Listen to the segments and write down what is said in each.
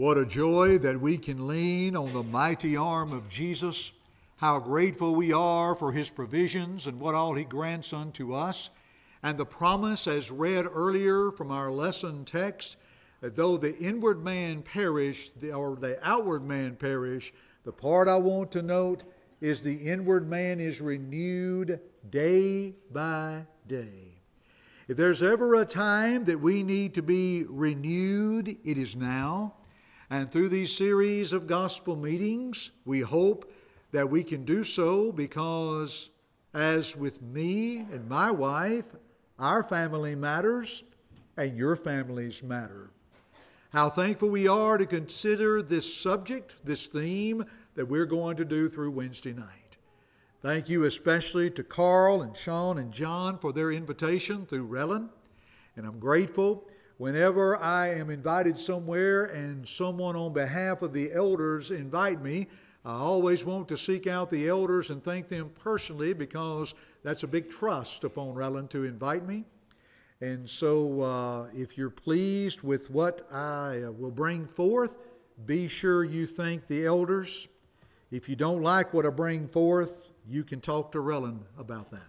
What a joy that we can lean on the mighty arm of Jesus. How grateful we are for his provisions and what all he grants unto us. And the promise, as read earlier from our lesson text, that though the inward man perish, or the outward man perish, the part I want to note is the inward man is renewed day by day. If there's ever a time that we need to be renewed, it is now. And through these series of gospel meetings, we hope that we can do so because, as with me and my wife, our family matters and your families matter. How thankful we are to consider this subject, this theme that we're going to do through Wednesday night. Thank you especially to Carl and Sean and John for their invitation through Relin. And I'm grateful whenever I am invited somewhere and someone on behalf of the elders invite me. I always want to seek out the elders and thank them personally because that's a big trust upon Relin to invite me. And so, uh, if you're pleased with what I uh, will bring forth, be sure you thank the elders. If you don't like what I bring forth, you can talk to Relin about that.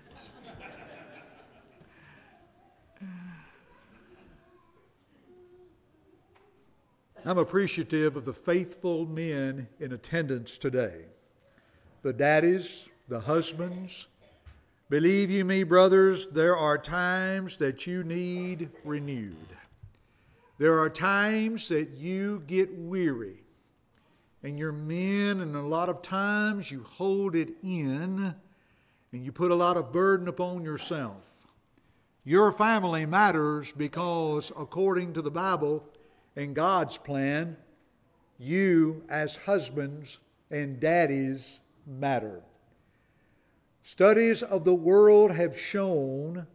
I'm appreciative of the faithful men in attendance today the daddies, the husbands. Believe you me, brothers, there are times that you need renewed. There are times that you get weary and you're men, and a lot of times you hold it in and you put a lot of burden upon yourself. Your family matters because, according to the Bible and God's plan, you as husbands and daddies matter. Studies of the world have shown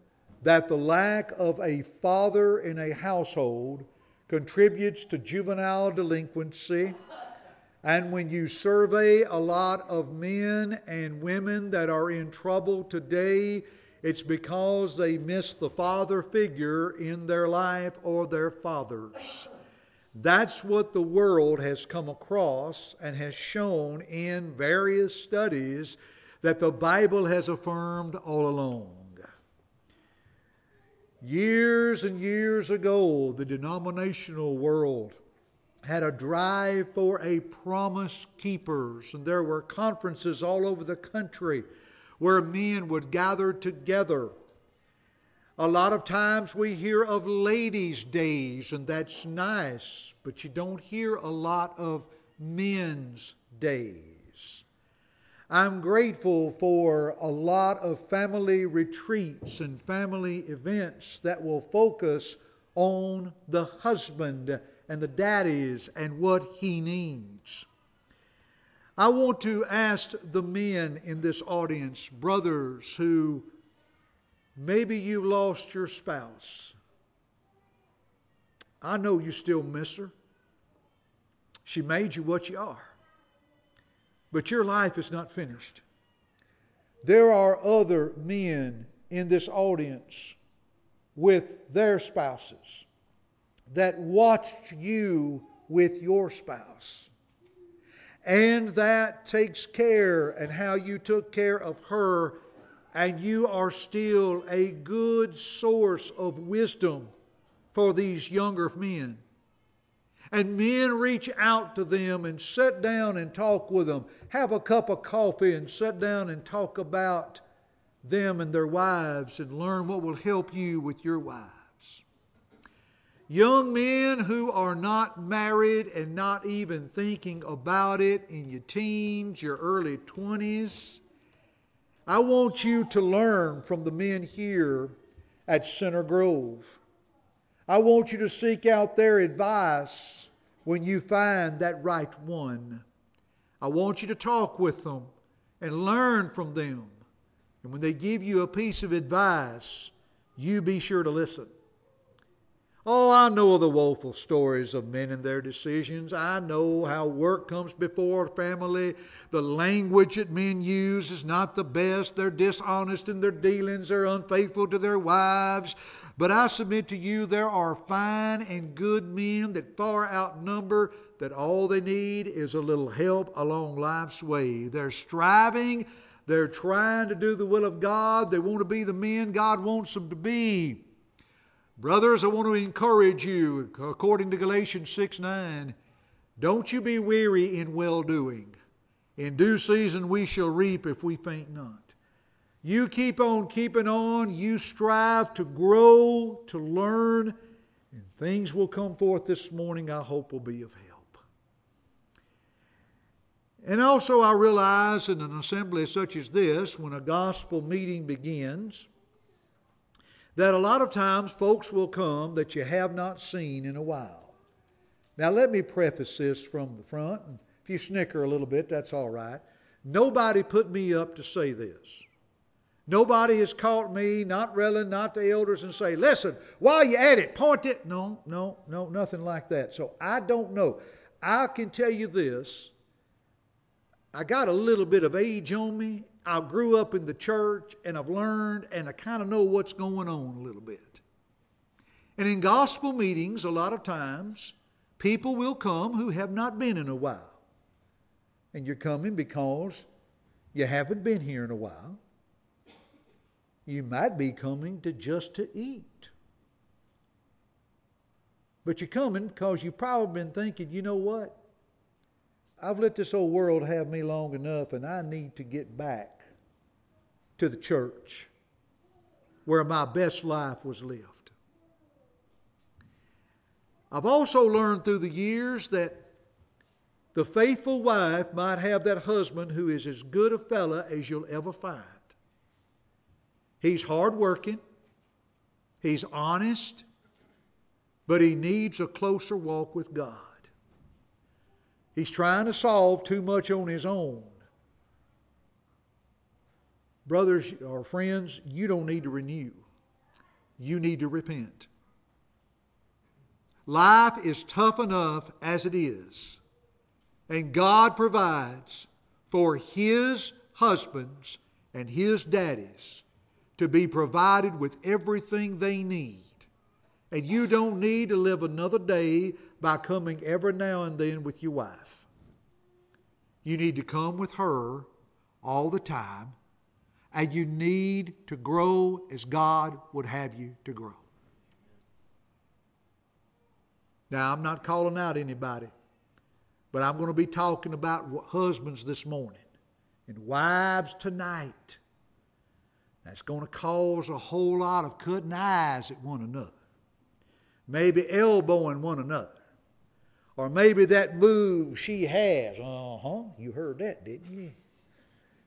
that the lack of a father in a household contributes to juvenile delinquency and when you survey a lot of men and women that are in trouble today, it's because they miss the father figure in their life or their fathers. That's what the world has come across and has shown in various studies that the Bible has affirmed all along. Years and years ago, the denominational world had a drive for a promise keepers, and there were conferences all over the country where men would gather together. A lot of times we hear of ladies' days, and that's nice, but you don't hear a lot of men's days. I'm grateful for a lot of family retreats and family events that will focus on the husband and the daddies and what he needs. I want to ask the men in this audience, brothers who maybe you lost your spouse. I know you still miss her. She made you what you are. But your life is not finished. There are other men in this audience with their spouses that watched you with your spouse and that takes care and how you took care of her and you are still a good source of wisdom for these younger men. And men reach out to them and sit down and talk with them. Have a cup of coffee and sit down and talk about them and their wives and learn what will help you with your wives. Young men who are not married and not even thinking about it in your teens, your early 20s, I want you to learn from the men here at Center Grove. I want you to seek out their advice when you find that right one. I want you to talk with them and learn from them. And when they give you a piece of advice, you be sure to listen. Oh, I know the woeful stories of men and their decisions. I know how work comes before family. The language that men use is not the best. They're dishonest in their dealings. They're unfaithful to their wives. But I submit to you, there are fine and good men that far outnumber that all they need is a little help along life's way. They're striving. They're trying to do the will of God. They want to be the men God wants them to be. Brothers, I want to encourage you, according to Galatians 6 9, don't you be weary in well doing. In due season we shall reap if we faint not. You keep on keeping on. You strive to grow, to learn, and things will come forth this morning I hope will be of help. And also, I realize in an assembly such as this, when a gospel meeting begins, that a lot of times folks will come that you have not seen in a while. Now, let me preface this from the front. If you snicker a little bit, that's all right. Nobody put me up to say this. Nobody has caught me, not Relin, not the elders, and say, listen, while you're at it, point it. No, no, no, nothing like that. So I don't know. I can tell you this. I got a little bit of age on me, I grew up in the church and I've learned and I kind of know what's going on a little bit. And in gospel meetings, a lot of times, people will come who have not been in a while. And you're coming because you haven't been here in a while. You might be coming to just to eat. But you're coming because you've probably been thinking, you know what? I've let this old world have me long enough and I need to get back to the church where my best life was lived. I've also learned through the years that the faithful wife might have that husband who is as good a fella as you'll ever find. He's hardworking, he's honest, but he needs a closer walk with God. He's trying to solve too much on his own brothers or friends, you don't need to renew. You need to repent. Life is tough enough as it is, and God provides for His husbands and His daddies to be provided with everything they need. And you don't need to live another day by coming every now and then with your wife. You need to come with her all the time and you need to grow as God would have you to grow. Now, I'm not calling out anybody, but I'm going to be talking about husbands this morning and wives tonight. That's going to cause a whole lot of cutting eyes at one another, maybe elbowing one another. Or maybe that move she has. Uh huh. You heard that, didn't you?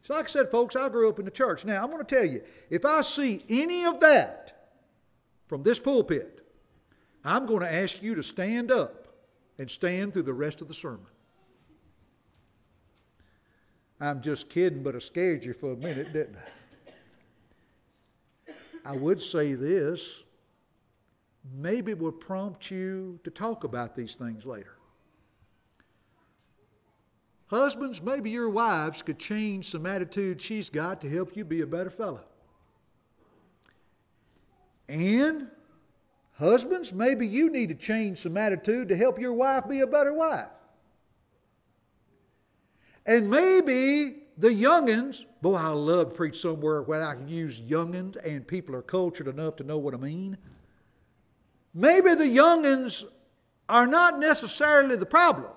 So, like I said, folks, I grew up in the church. Now, I'm going to tell you if I see any of that from this pulpit, I'm going to ask you to stand up and stand through the rest of the sermon. I'm just kidding, but I scared you for a minute, didn't I? I would say this maybe will prompt you to talk about these things later. Husbands, maybe your wives could change some attitude she's got to help you be a better fellow. And husbands, maybe you need to change some attitude to help your wife be a better wife. And maybe the youngins, boy, I love to preach somewhere where I can use youngins and people are cultured enough to know what I mean. Maybe the youngins are not necessarily the problem.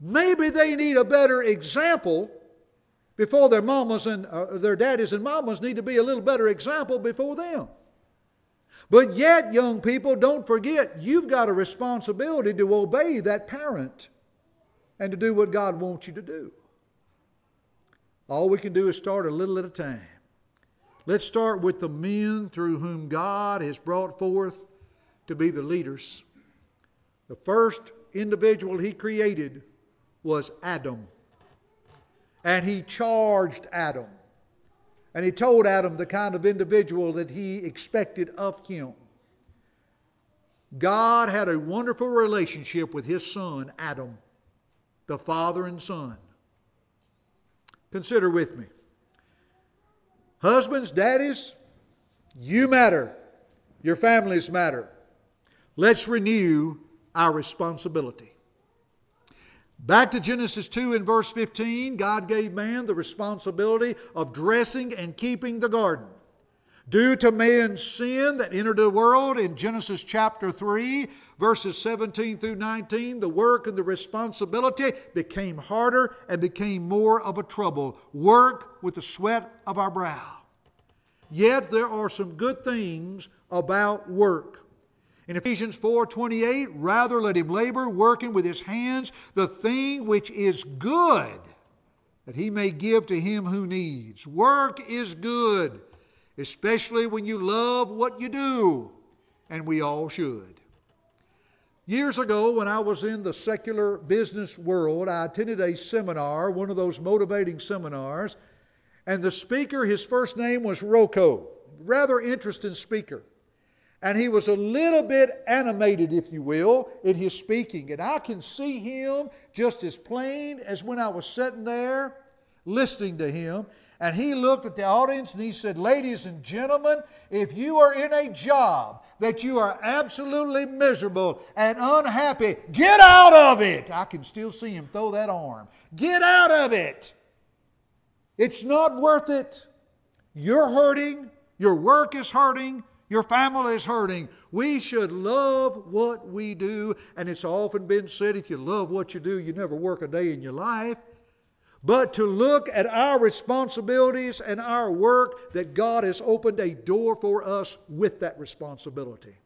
Maybe they need a better example before their mamas and uh, their daddies and mamas need to be a little better example before them. But yet, young people, don't forget you've got a responsibility to obey that parent and to do what God wants you to do. All we can do is start a little at a time. Let's start with the men through whom God has brought forth to be the leaders. The first individual He created was Adam. And he charged Adam. And he told Adam the kind of individual that he expected of him. God had a wonderful relationship with his son, Adam, the father and son. Consider with me. Husbands, daddies, you matter. Your families matter. Let's renew our responsibility. Back to Genesis 2 in verse 15, God gave man the responsibility of dressing and keeping the garden. Due to man's sin that entered the world in Genesis chapter 3, verses 17 through 19, the work and the responsibility became harder and became more of a trouble. Work with the sweat of our brow. Yet there are some good things about work. In Ephesians 4:28, rather let him labor, working with his hands the thing which is good, that he may give to him who needs. Work is good especially when you love what you do, and we all should. Years ago, when I was in the secular business world, I attended a seminar, one of those motivating seminars, and the speaker, his first name was Rocco, rather interesting speaker. And he was a little bit animated, if you will, in his speaking. And I can see him just as plain as when I was sitting there listening to him. And he looked at the audience and he said, Ladies and gentlemen, if you are in a job that you are absolutely miserable and unhappy, get out of it. I can still see him throw that arm. Get out of it. It's not worth it. You're hurting. Your work is hurting. Your family is hurting. We should love what we do. And it's often been said if you love what you do, you never work a day in your life but to look at our responsibilities and our work that God has opened a door for us with that responsibility.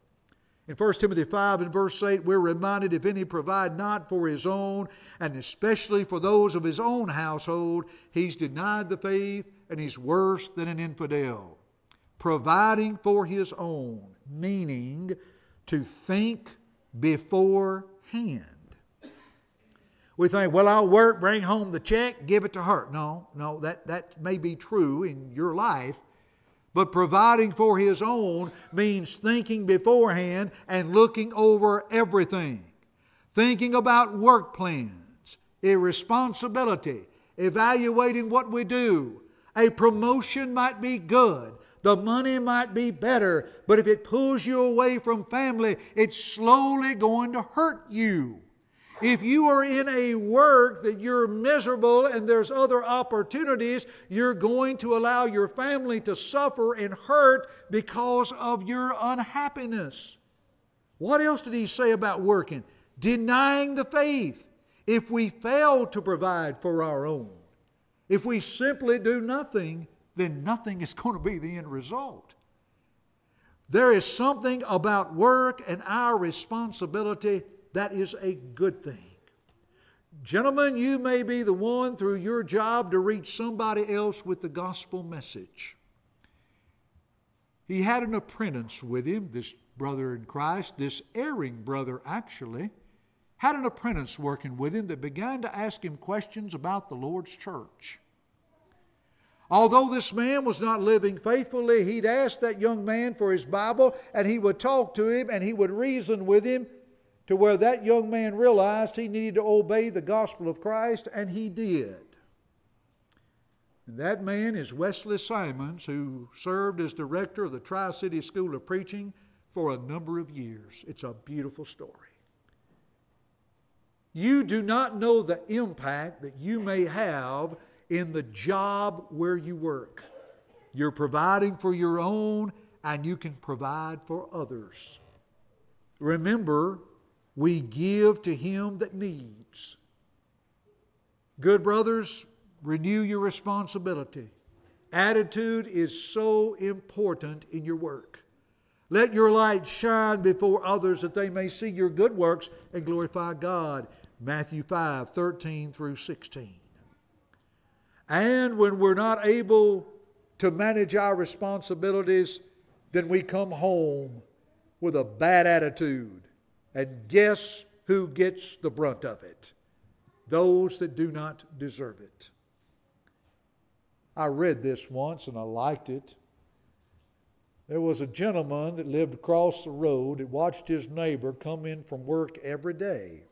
In 1 Timothy 5 and verse 8, we're reminded if any provide not for his own, and especially for those of his own household, he's denied the faith and he's worse than an infidel. Providing for his own, meaning to think beforehand. We think, well, I'll work, bring home the check, give it to her. No, no, that, that may be true in your life, but providing for his own means thinking beforehand and looking over everything. Thinking about work plans, irresponsibility, evaluating what we do. A promotion might be good, the money might be better, but if it pulls you away from family, it's slowly going to hurt you. If you are in a work that you're miserable and there's other opportunities, you're going to allow your family to suffer and hurt because of your unhappiness. What else did he say about working? Denying the faith. If we fail to provide for our own, if we simply do nothing, then nothing is going to be the end result. There is something about work and our responsibility that is a good thing. Gentlemen, you may be the one through your job to reach somebody else with the gospel message. He had an apprentice with him, this brother in Christ, this erring brother actually, had an apprentice working with him that began to ask him questions about the Lord's church. Although this man was not living faithfully, he'd ask that young man for his Bible and he would talk to him and he would reason with him to where that young man realized he needed to obey the gospel of Christ, and he did. And that man is Wesley Simons, who served as director of the Tri City School of Preaching for a number of years. It's a beautiful story. You do not know the impact that you may have in the job where you work. You're providing for your own, and you can provide for others. Remember, we give to him that needs. Good brothers, renew your responsibility. Attitude is so important in your work. Let your light shine before others that they may see your good works and glorify God. Matthew 5 13 through 16. And when we're not able to manage our responsibilities, then we come home with a bad attitude and guess who gets the brunt of it? Those that do not deserve it. I read this once and I liked it. There was a gentleman that lived across the road that watched his neighbor come in from work every day.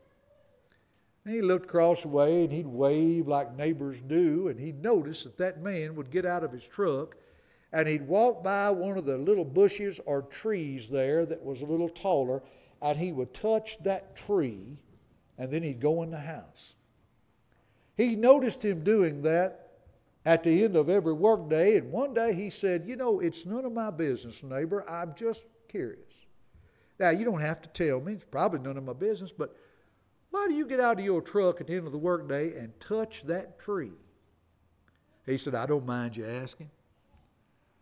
And he looked across the way and he'd wave like neighbors do, and he'd notice that that man would get out of his truck and he'd walk by one of the little bushes or trees there that was a little taller, and he would touch that tree, and then he'd go in the house. He noticed him doing that at the end of every workday, and one day he said, You know, it's none of my business, neighbor. I'm just curious. Now, you don't have to tell me, it's probably none of my business, but why do you get out of your truck at the end of the workday and touch that tree? He said, I don't mind you asking.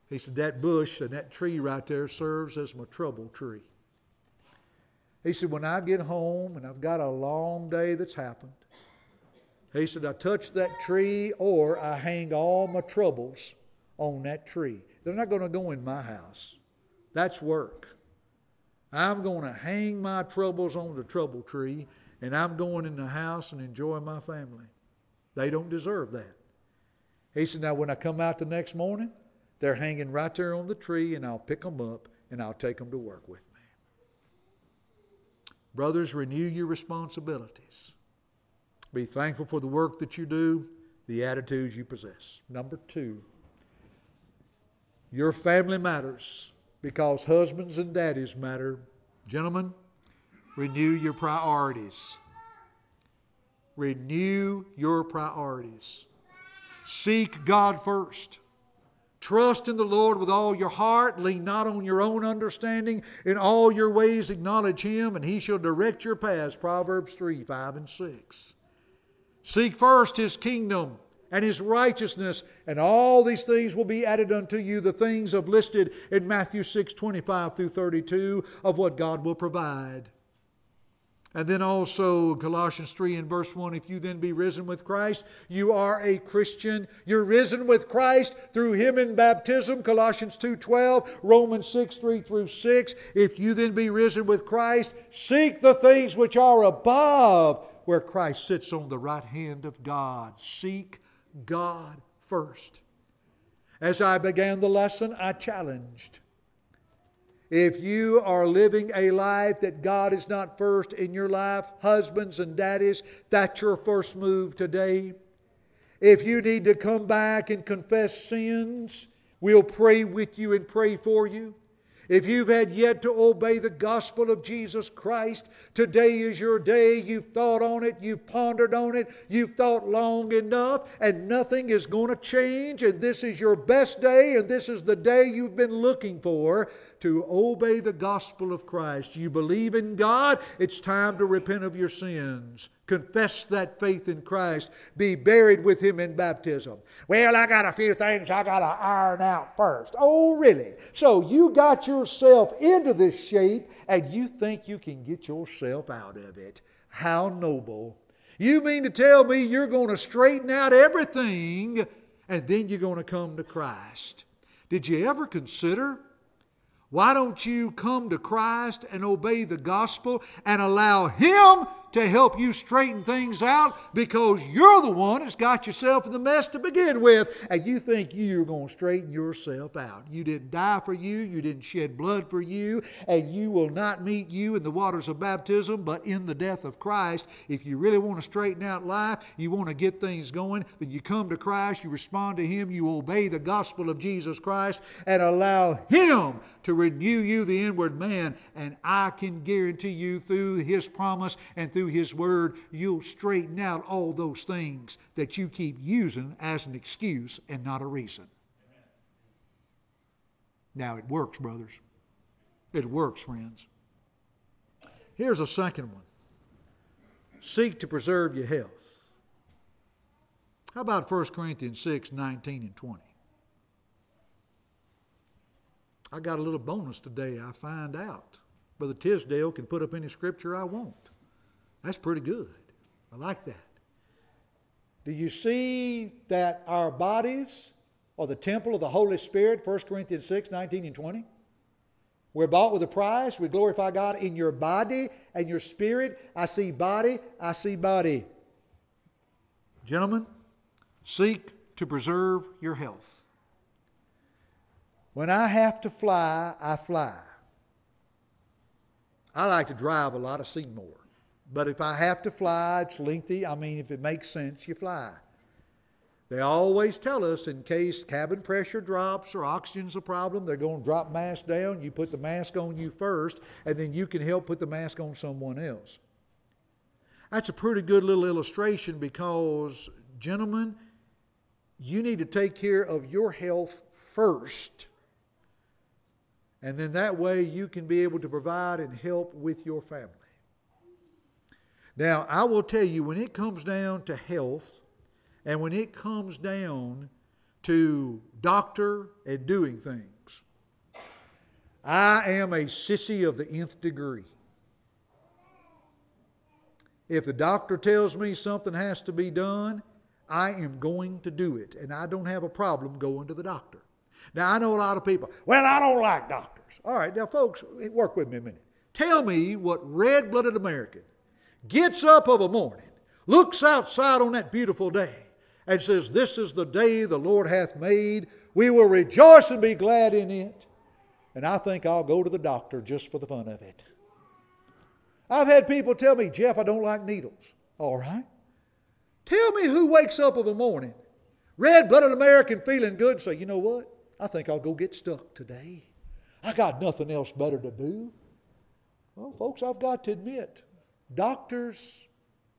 He said, That bush and that tree right there serves as my trouble tree. He said, When I get home and I've got a long day that's happened, he said, I touch that tree or I hang all my troubles on that tree. They're not going to go in my house. That's work. I'm going to hang my troubles on the trouble tree and I'm going in the house and enjoying my family. They don't deserve that. He said, Now, when I come out the next morning, they're hanging right there on the tree, and I'll pick them up and I'll take them to work with me. Brothers, renew your responsibilities. Be thankful for the work that you do, the attitudes you possess. Number two, your family matters because husbands and daddies matter. Gentlemen, renew your priorities. Renew your priorities. Seek God first. Trust in the Lord with all your heart. Lean not on your own understanding. In all your ways acknowledge Him, and He shall direct your paths. Proverbs 3 5 and 6. Seek first His kingdom and His righteousness, and all these things will be added unto you. The things of listed in Matthew 6 25 through 32 of what God will provide. And then also Colossians 3 and verse 1 if you then be risen with Christ, you are a Christian. You're risen with Christ through him in baptism. Colossians 2:12, Romans 6 3 through 6. If you then be risen with Christ, seek the things which are above, where Christ sits on the right hand of God. Seek God first. As I began the lesson, I challenged if you are living a life that God is not first in your life, husbands and daddies, that's your first move today. If you need to come back and confess sins, we'll pray with you and pray for you. If you've had yet to obey the gospel of Jesus Christ, today is your day. You've thought on it, you've pondered on it, you've thought long enough, and nothing is going to change. And this is your best day, and this is the day you've been looking for to obey the gospel of Christ. You believe in God, it's time to repent of your sins confess that faith in Christ, be buried with Him in baptism. Well, I got a few things I got to iron out first. Oh, really? So you got yourself into this shape and you think you can get yourself out of it. How noble. You mean to tell me you're going to straighten out everything and then you're going to come to Christ? Did you ever consider why don't you come to Christ and obey the gospel and allow Him to help you straighten things out because you're the one that's got yourself in the mess to begin with, and you think you're going to straighten yourself out. You didn't die for you, you didn't shed blood for you, and you will not meet you in the waters of baptism, but in the death of Christ. If you really want to straighten out life, you want to get things going, then you come to Christ, you respond to Him, you obey the gospel of Jesus Christ, and allow Him to renew you, the inward man. And I can guarantee you through His promise and through His Word, you'll straighten out all those things that you keep using as an excuse and not a reason. Now, it works, brothers. It works, friends. Here's a second one seek to preserve your health. How about 1 Corinthians 6 19 and 20? I got a little bonus today, I find out. Brother Tisdale can put up any scripture I want. That's pretty good. I like that. Do you see that our bodies are the temple of the Holy Spirit? 1 Corinthians 6 19 and 20. We're bought with a price. We glorify God in your body and your spirit. I see body, I see body. Gentlemen, seek to preserve your health. When I have to fly, I fly. I like to drive a lot of Seymour. But if I have to fly, it's lengthy. I mean, if it makes sense, you fly. They always tell us in case cabin pressure drops or oxygen's a problem, they're going to drop mask down. You put the mask on you first, and then you can help put the mask on someone else. That's a pretty good little illustration because, gentlemen, you need to take care of your health first. And then that way you can be able to provide and help with your family. Now, I will tell you, when it comes down to health, and when it comes down to doctor and doing things, I am a sissy of the nth degree. If the doctor tells me something has to be done, I am going to do it. And I don't have a problem going to the doctor. Now, I know a lot of people, well, I don't like doctors. All right, now, folks, work with me a minute. Tell me what red blooded American gets up of a morning, looks outside on that beautiful day, and says, This is the day the Lord hath made. We will rejoice and be glad in it. And I think I'll go to the doctor just for the fun of it. I've had people tell me, Jeff, I don't like needles. All right. Tell me who wakes up of a morning, red blooded American, feeling good, and say, You know what? I think I'll go get stuck today. I got nothing else better to do. Well, folks, I've got to admit, doctors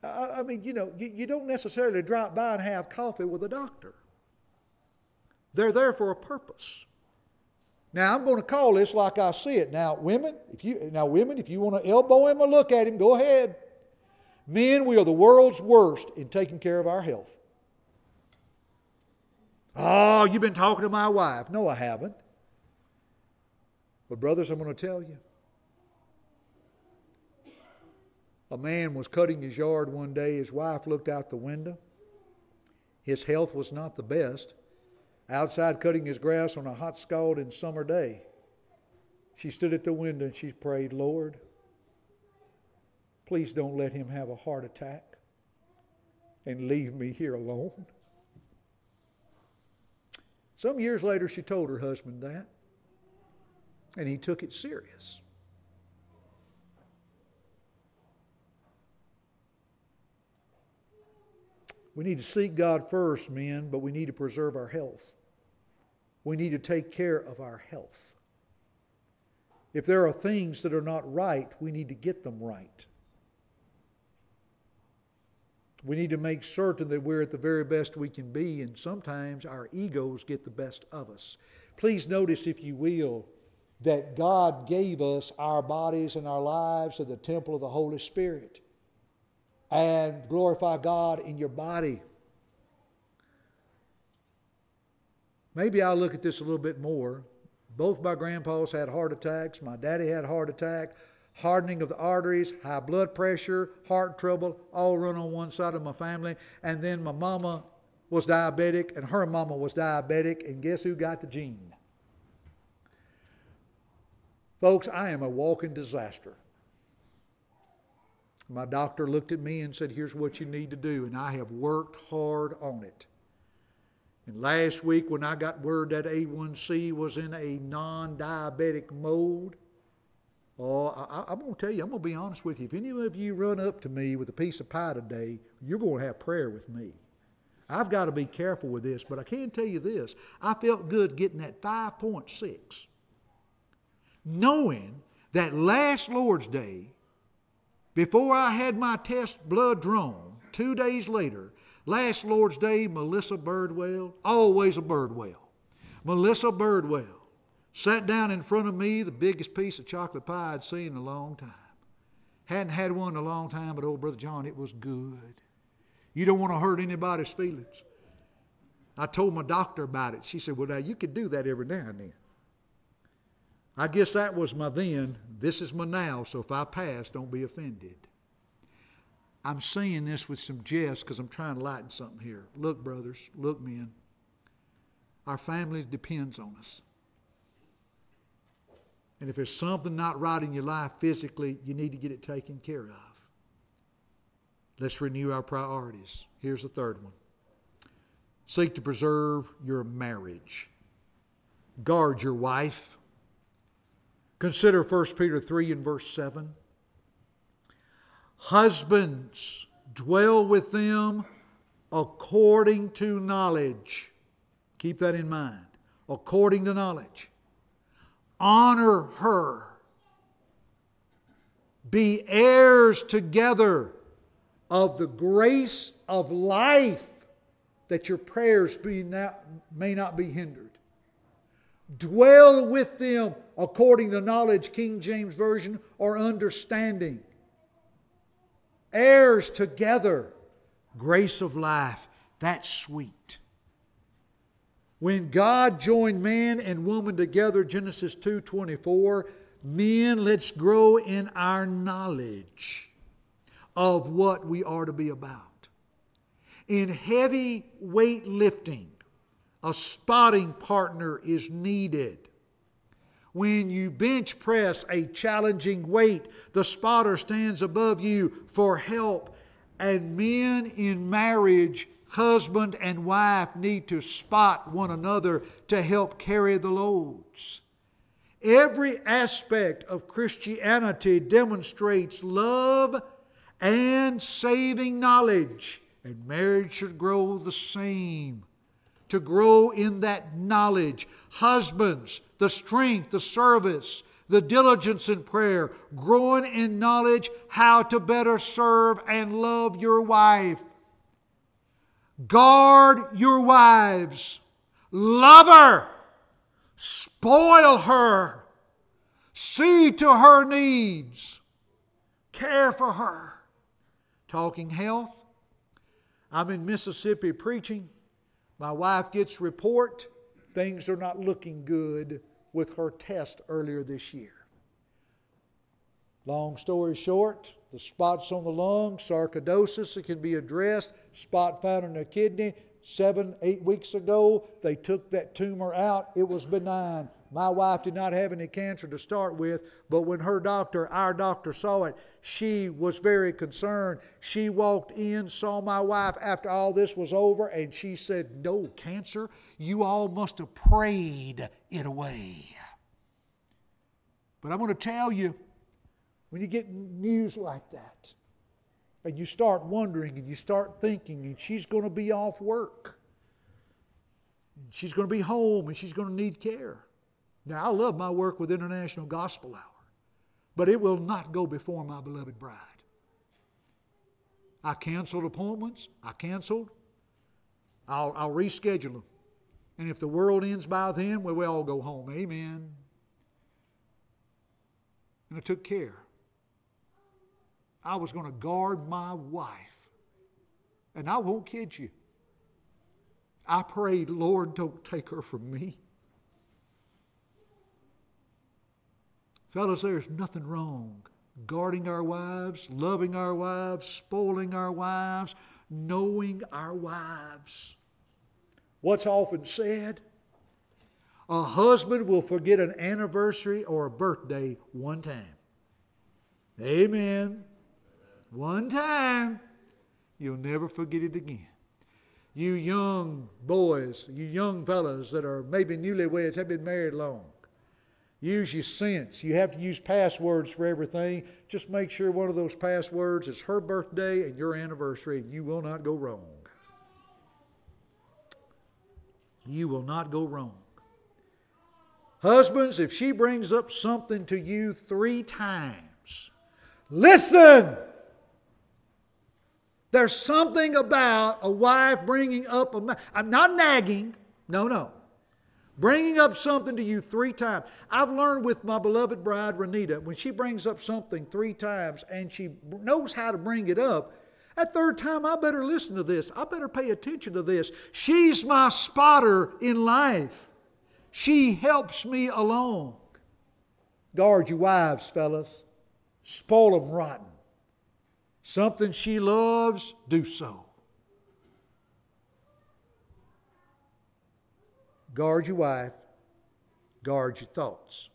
I, mean, you know, you, you don't necessarily drop by and have coffee with a doctor. They're there for a purpose. Now I'm going to call this like I see it. Now, women, if you now women, if you want to elbow him or look at him, go ahead. Men, we are the world's worst in taking care of our health. Oh, you've been talking to my wife. No, I haven't. But brothers, I'm going to tell you. A man was cutting his yard one day. His wife looked out the window. His health was not the best. Outside cutting his grass on a hot, scalding summer day. She stood at the window and she prayed, Lord, please don't let him have a heart attack and leave me here alone. Some years later, she told her husband that, and he took it serious. We need to seek God first, men, but we need to preserve our health. We need to take care of our health. If there are things that are not right, we need to get them right. We need to make certain that we're at the very best we can be, and sometimes our egos get the best of us. Please notice, if you will, that God gave us our bodies and our lives as the temple of the Holy Spirit and glorify God in your body. Maybe I'll look at this a little bit more. Both my grandpas had heart attacks. My daddy had heart attack, hardening of the arteries, high blood pressure, heart trouble, all run on one side of my family. And then my mama was diabetic, and her mama was diabetic, and guess who got the gene? Folks, I am a walking disaster. My doctor looked at me and said, Here's what you need to do. And I have worked hard on it. And last week, when I got word that A1C was in a non diabetic mode, oh, I, am going to tell you, I'm going to be honest with you. If any of you run up to me with a piece of pie today, you're going to have prayer with me. I've got to be careful with this, but I can tell you this. I felt good getting that 5.6, knowing that last Lord's Day, before I had my test blood drawn, two days later, last Lord's Day, Melissa Birdwell, always a Birdwell, Melissa Birdwell sat down in front of me, the biggest piece of chocolate pie I'd seen in a long time. Hadn't had one in a long time, but old Brother John, it was good. You don't want to hurt anybody's feelings. I told my doctor about it. She said, Well, now you could do that every now and then. I guess that was my then. This is my now, so if I pass, don't be offended. I'm saying this with some jest because I'm trying to lighten something here. Look, brothers, look, men. Our family depends on us. And if there's something not right in your life physically, you need to get it taken care of. Let's renew our priorities. Here's the third one seek to preserve your marriage. guard your wife. Consider 1 Peter 3 and verse 7. Husbands, dwell with them according to knowledge. Keep that in mind. According to knowledge. Honor her. Be heirs together of the grace of life that your prayers be not, may not be hindered. Dwell with them according to knowledge, King James Version, or understanding. Heirs together, grace of life. That's sweet. When God joined man and woman together, Genesis 2:24, men, let's grow in our knowledge of what we are to be about. In heavy weight lifting, a spotting partner is needed. When you bench press a challenging weight, the spotter stands above you for help. And men in marriage, husband and wife, need to spot one another to help carry the loads. Every aspect of Christianity demonstrates love and saving knowledge, and marriage should grow the same to grow in that knowledge. Husbands, the strength, the service, the diligence in prayer, growing in knowledge how to better serve and love your wife. Guard your wives. Love her. Spoil her. See to her needs. Care for her. Talking health. I'm in Mississippi preaching my wife gets report things are not looking good with her test earlier this year. Long story short, the spots on the lung, sarcoidosis, it can be addressed. Spot found in the kidney seven, eight weeks ago. They took that tumor out. It was benign. My wife did not have any cancer to start with, but when her doctor, our doctor, saw it, she was very concerned. She walked in, saw my wife after all this was over, and she said, No cancer. You all must have prayed it away. But I'm going to tell you, when you get news like that, and you start wondering and you start thinking, and she's going to be off work, and she's going to be home, and she's going to need care. Now, I love my work with International Gospel Hour, but it will not go before my beloved bride. I canceled appointments. I canceled. I'll, I'll reschedule them. And if the world ends by then, well, we all go home. Amen. And I took care. I was going to guard my wife. And I won't kid you. I prayed, Lord, don't take her from me. Fellows, there's nothing wrong guarding our wives, loving our wives, spoiling our wives, knowing our wives. What's often said? A husband will forget an anniversary or a birthday one time. Amen. One time. You'll never forget it again. You young boys, you young fellows that are maybe newlyweds, have been married long. Use your sense. You have to use passwords for everything. Just make sure one of those passwords is her birthday and your anniversary, and you will not go wrong. You will not go wrong. Husbands, if she brings up something to you three times, listen. There's something about a wife bringing up a. I'm not nagging. No, no bringing up something to you three times. I've learned with my beloved bride, Renita, when she brings up something three times and she knows how to bring it up, that third time, I better listen to this. I better pay attention to this. She's my spotter in life. She helps me along. Guard your wives, fellas. Spoil them rotten. Something she loves, do so. Guard your wife, guard your thoughts.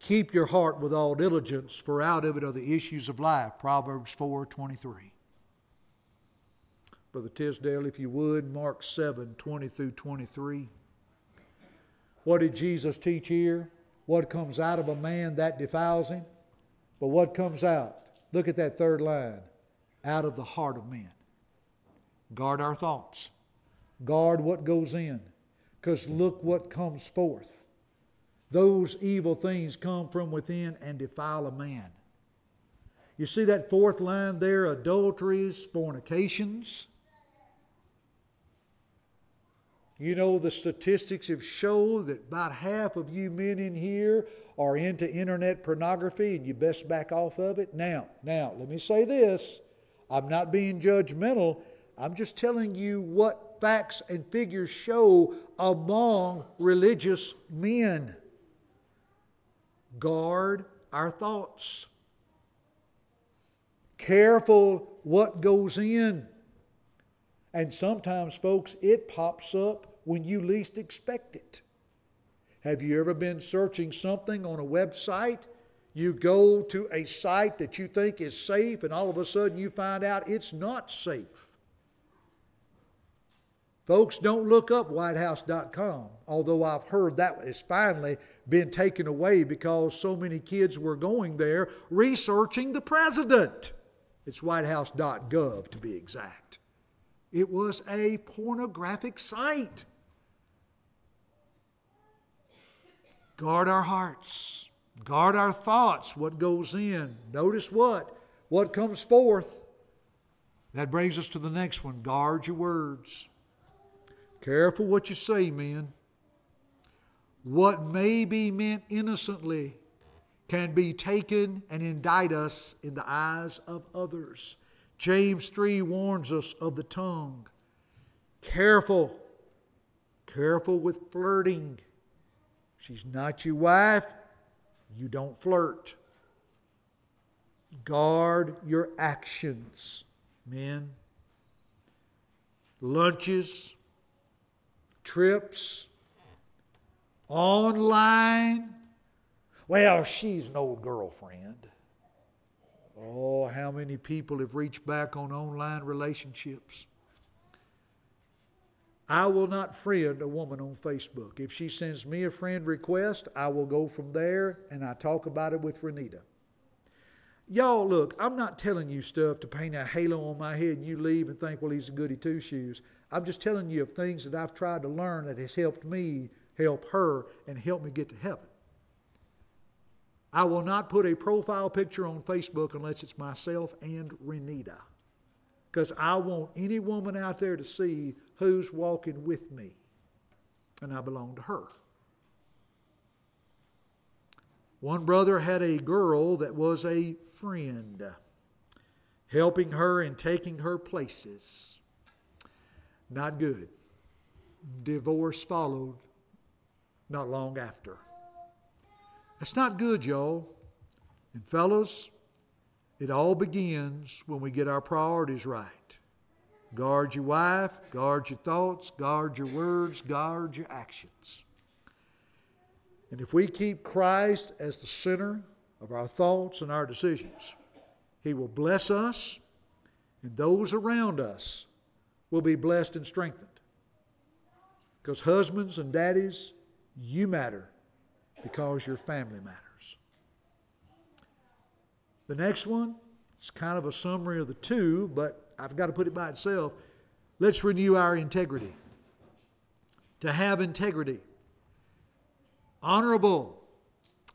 Keep your heart with all diligence, for out of it are the issues of life. Proverbs 4 23. Brother Tisdale, if you would, Mark 7 20 through 23. What did Jesus teach here? What comes out of a man that defiles him? But what comes out? Look at that third line out of the heart of men. Guard our thoughts. Guard what goes in. Because look what comes forth. Those evil things come from within and defile a man. You see that fourth line there adulteries, fornications. You know, the statistics have shown that about half of you men in here are into internet pornography and you best back off of it. Now, now, let me say this. I'm not being judgmental. I'm just telling you what facts and figures show among religious men. Guard our thoughts. Careful what goes in. And sometimes, folks, it pops up when you least expect it. Have you ever been searching something on a website? You go to a site that you think is safe, and all of a sudden you find out it's not safe. Folks, don't look up whitehouse.com, although I've heard that has finally been taken away because so many kids were going there researching the president. It's whitehouse.gov to be exact. It was a pornographic site. Guard our hearts, guard our thoughts, what goes in. Notice what? What comes forth. That brings us to the next one guard your words. Careful what you say, men. What may be meant innocently can be taken and indict us in the eyes of others. James 3 warns us of the tongue. Careful, careful with flirting. She's not your wife, you don't flirt. Guard your actions, men. Lunches, trips, online. Well, she's an old girlfriend. Oh, how many people have reached back on online relationships? I will not friend a woman on Facebook. If she sends me a friend request, I will go from there and I talk about it with Renita. Y'all, look, I'm not telling you stuff to paint a halo on my head and you leave and think, well, he's a goody two shoes. I'm just telling you of things that I've tried to learn that has helped me help her and help me get to heaven. I will not put a profile picture on Facebook unless it's myself and Renita. Because I want any woman out there to see who's walking with me. And I belong to her. One brother had a girl that was a friend, helping her and taking her places. Not good. Divorce followed not long after. That's not good, y'all. And fellows, it all begins when we get our priorities right. Guard your wife, guard your thoughts, guard your words, guard your actions. And if we keep Christ as the center of our thoughts and our decisions, He will bless us, and those around us will be blessed and strengthened. Because husbands and daddies, you matter because your family matters. The next one is kind of a summary of the two, but I've got to put it by itself. Let's renew our integrity. To have integrity, honorable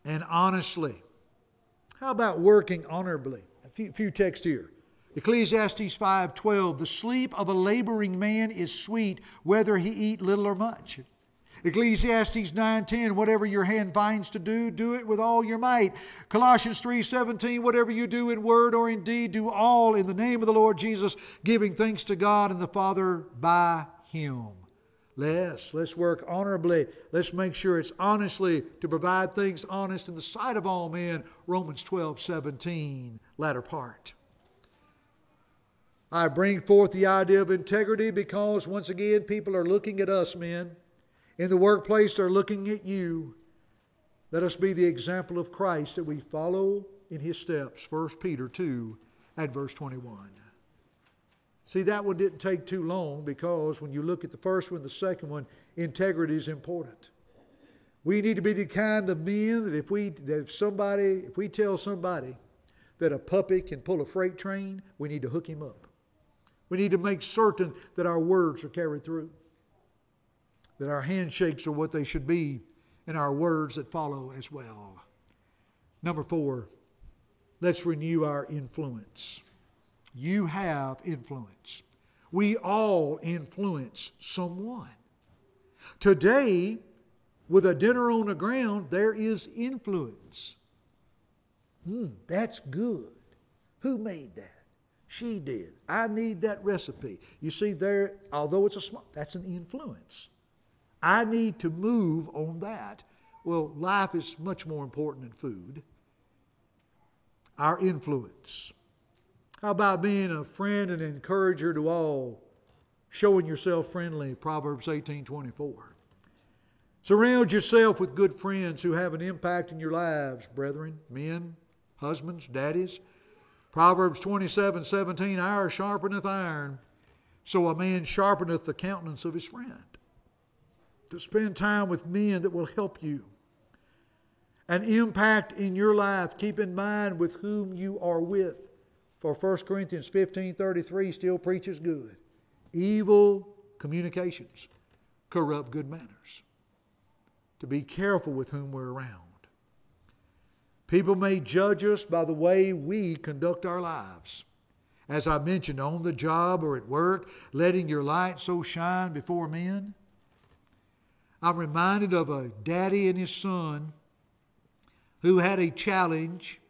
and honestly. How about working honorably? A few, few texts here. Ecclesiastes 5:12 The sleep of a laboring man is sweet whether he eat little or much. Ecclesiastes 9:10 whatever your hand finds to do do it with all your might. Colossians 3:17 whatever you do in word or in deed do all in the name of the Lord Jesus giving thanks to God and the Father by him. Let's let's work honorably. Let's make sure it's honestly to provide things honest in the sight of all men. Romans 12:17 latter part. I bring forth the idea of integrity because once again people are looking at us men in the workplace they're looking at you. Let us be the example of Christ that we follow in his steps. 1 Peter 2 at verse 21. See, that one didn't take too long because when you look at the first one, the second one, integrity is important. We need to be the kind of men that if we that if somebody if we tell somebody that a puppy can pull a freight train, we need to hook him up. We need to make certain that our words are carried through. That our handshakes are what they should be and our words that follow as well. Number 4, let's renew our influence. You have influence. We all influence someone. Today, with a dinner on the ground, there is influence. Hmm, that's good. Who made that? She did. I need that recipe. You see, there, although it's a small, that's an influence. I need to move on that. Well, life is much more important than food. Our influence. How about being a friend and encourager to all, showing yourself friendly, Proverbs 18 24. Surround yourself with good friends who have an impact in your lives, brethren, men, husbands, daddies. Proverbs 27 17, iron sharpeneth iron, so a man sharpeneth the countenance of his friend. To spend time with men that will help you. An impact in your life. Keep in mind with whom you are with. For 1 Corinthians 15 33 still preaches good. Evil communications corrupt good manners to be careful with whom we're around. People may judge us by the way we conduct our lives. As I mentioned, on the job or at work, letting your light so shine before men. I'm reminded of a daddy and his son who had a challenge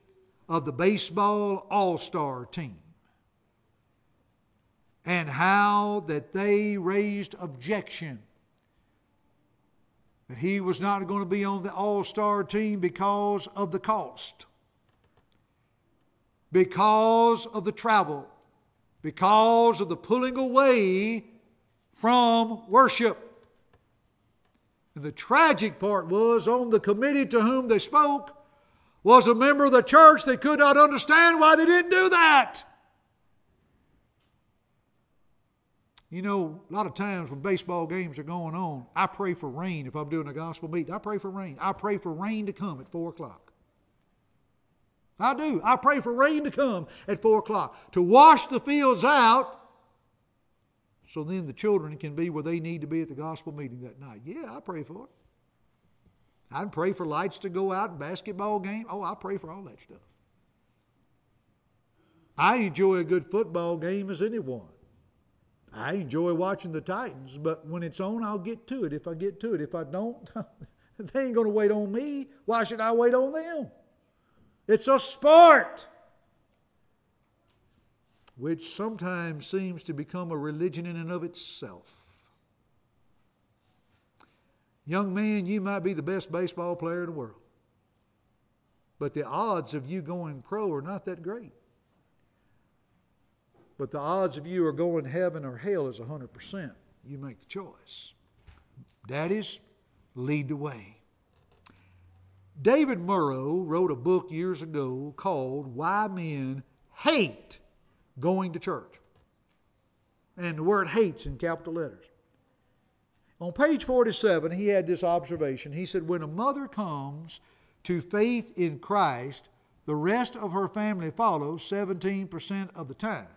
of the baseball all star team and how that they raised objection that he was not going to be on the all star team because of the cost, because of the travel, because of the pulling away from worship. And the tragic part was on the committee to whom they spoke was a member of the church that could not understand why they didn't do that. You know, a lot of times when baseball games are going on, I pray for rain if I'm doing a gospel meeting. I pray for rain. I pray for rain to come at 4 o'clock. I do. I pray for rain to come at 4 o'clock to wash the fields out so then the children can be where they need to be at the gospel meeting that night. Yeah, I pray for it. I pray for lights to go out basketball game. Oh, I pray for all that stuff. I enjoy a good football game as anyone. I enjoy watching the Titans, but when it's on, I'll get to it if I get to it. If I don't, they ain't going to wait on me. Why should I wait on them? It's a sport, which sometimes seems to become a religion in and of itself. Young man, you might be the best baseball player in the world, but the odds of you going pro are not that great. But the odds of you are going heaven or hell is 100%. You make the choice. Daddies, lead the way. David Murrow wrote a book years ago called Why Men Hate Going to Church. And the word hates in capital letters. On page 47, he had this observation. He said, When a mother comes to faith in Christ, the rest of her family follows 17% of the time.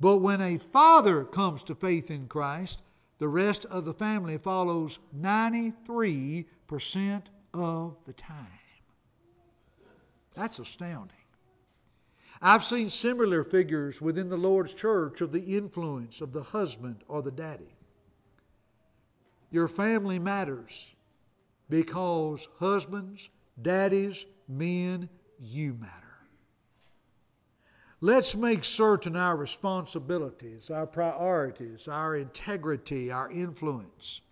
But when a father comes to faith in Christ, the rest of the family follows 93% of the time. That's astounding. I've seen similar figures within the Lord's church of the influence of the husband or the daddy. Your family matters because husbands, daddies, men, you matter. Let's make certain our responsibilities, our priorities, our integrity, our influence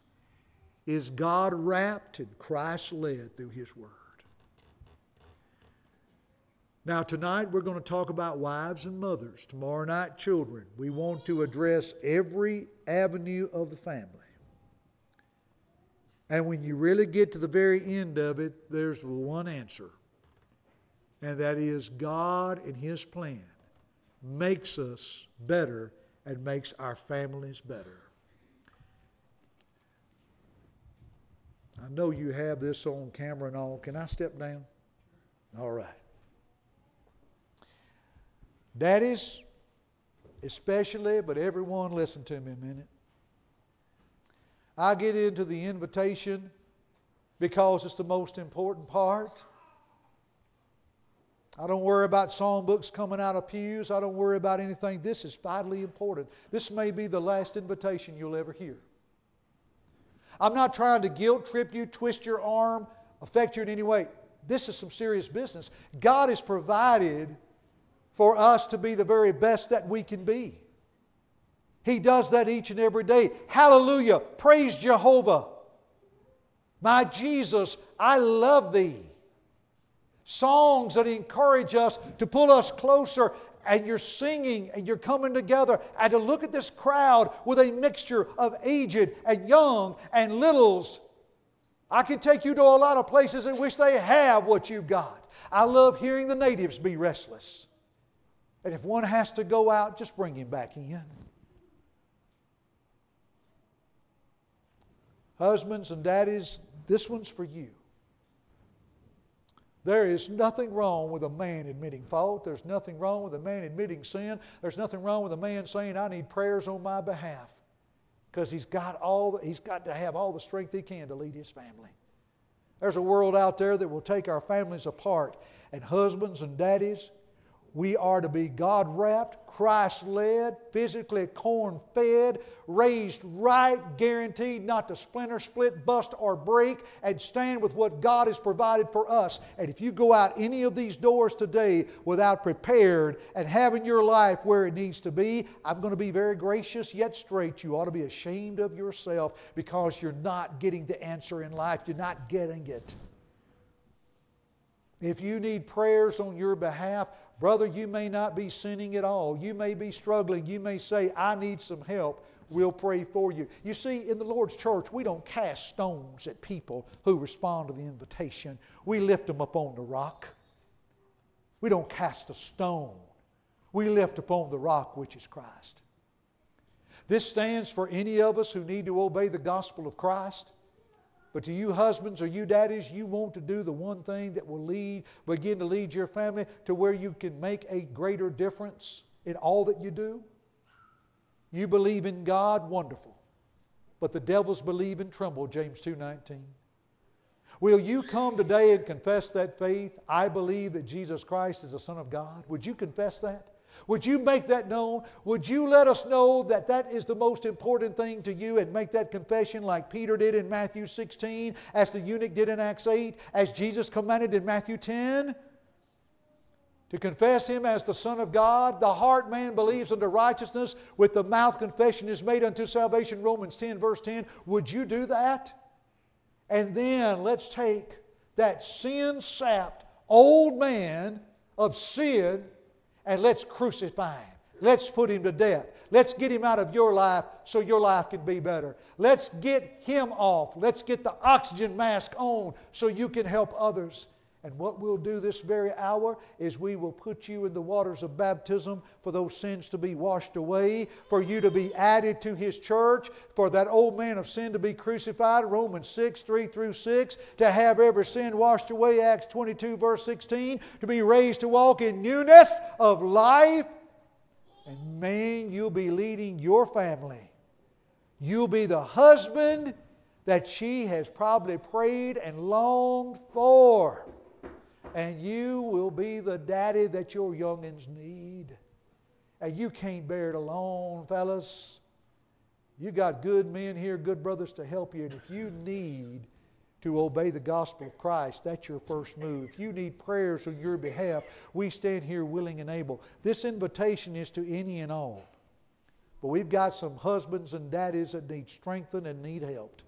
is God wrapped and Christ led through His Word. Now, tonight we're going to talk about wives and mothers. Tomorrow night, children. We want to address every avenue of the family. And when you really get to the very end of it, there's one answer, and that is God and His plan makes us better and makes our families better. I know you have this on camera and all. Can I step down? All right. Daddies, especially, but everyone, listen to me a minute. I get into the invitation because it's the most important part. I don't worry about songbooks coming out of pews. I don't worry about anything. This is vitally important. This may be the last invitation you'll ever hear. I'm not trying to guilt trip you, twist your arm, affect you in any way. This is some serious business. God has provided for us to be the very best that we can be. He does that each and every day. Hallelujah. Praise Jehovah. My Jesus, I love thee. Songs that encourage us to pull us closer, and you're singing and you're coming together, and to look at this crowd with a mixture of aged and young and littles. I can take you to a lot of places and wish they have what you've got. I love hearing the natives be restless. And if one has to go out, just bring him back in. Husbands and daddies, this one's for you. There is nothing wrong with a man admitting fault. There's nothing wrong with a man admitting sin. There's nothing wrong with a man saying, I need prayers on my behalf. Because he's got all he's got to have all the strength he can to lead his family. There's a world out there that will take our families apart. And husbands and daddies, we are to be God wrapped, Christ led, physically corn fed, raised right, guaranteed not to splinter, split, bust, or break, and stand with what God has provided for us. And if you go out any of these doors today without prepared and having your life where it needs to be, I'm going to be very gracious yet straight. You ought to be ashamed of yourself because you're not getting the answer in life, you're not getting it. If you need prayers on your behalf, brother, you may not be sinning at all. You may be struggling. You may say, I need some help. We'll pray for you. You see, in the Lord's church, we don't cast stones at people who respond to the invitation. We lift them up on the rock. We don't cast a stone. We lift upon the rock, which is Christ. This stands for any of us who need to obey the gospel of Christ. But to you husbands or you daddies, you want to do the one thing that will lead, begin to lead your family to where you can make a greater difference in all that you do. You believe in God, wonderful. But the devils believe and tremble, James 2:19. Will you come today and confess that faith? I believe that Jesus Christ is the Son of God. Would you confess that? Would you make that known? Would you let us know that that is the most important thing to you and make that confession like Peter did in Matthew 16, as the eunuch did in Acts 8, as Jesus commanded in Matthew 10? To confess Him as the Son of God, the heart man believes unto righteousness, with the mouth confession is made unto salvation, Romans 10, verse 10. Would you do that? And then let's take that sin sapped old man of sin and let's crucify him. Let's put him to death. Let's get him out of your life so your life can be better. Let's get him off. Let's get the oxygen mask on so you can help others. And what we'll do this very hour is we will put you in the waters of baptism for those sins to be washed away, for you to be added to His church, for that old man of sin to be crucified, Romans 6, 3 through 6, to have every sin washed away, Acts 22, verse 16, to be raised to walk in newness of life. And man, you'll be leading your family. You'll be the husband that she has probably prayed and longed for and you will be the daddy that your youngins need. And you can't bear it alone, fellas. You got good men here, good brothers to help you. And if you need to obey the gospel of Christ, that's your first move. If you need prayers on your behalf, we stand here willing and able. This invitation is to any and all. But we've got some husbands and daddies that need strengthened and need helped.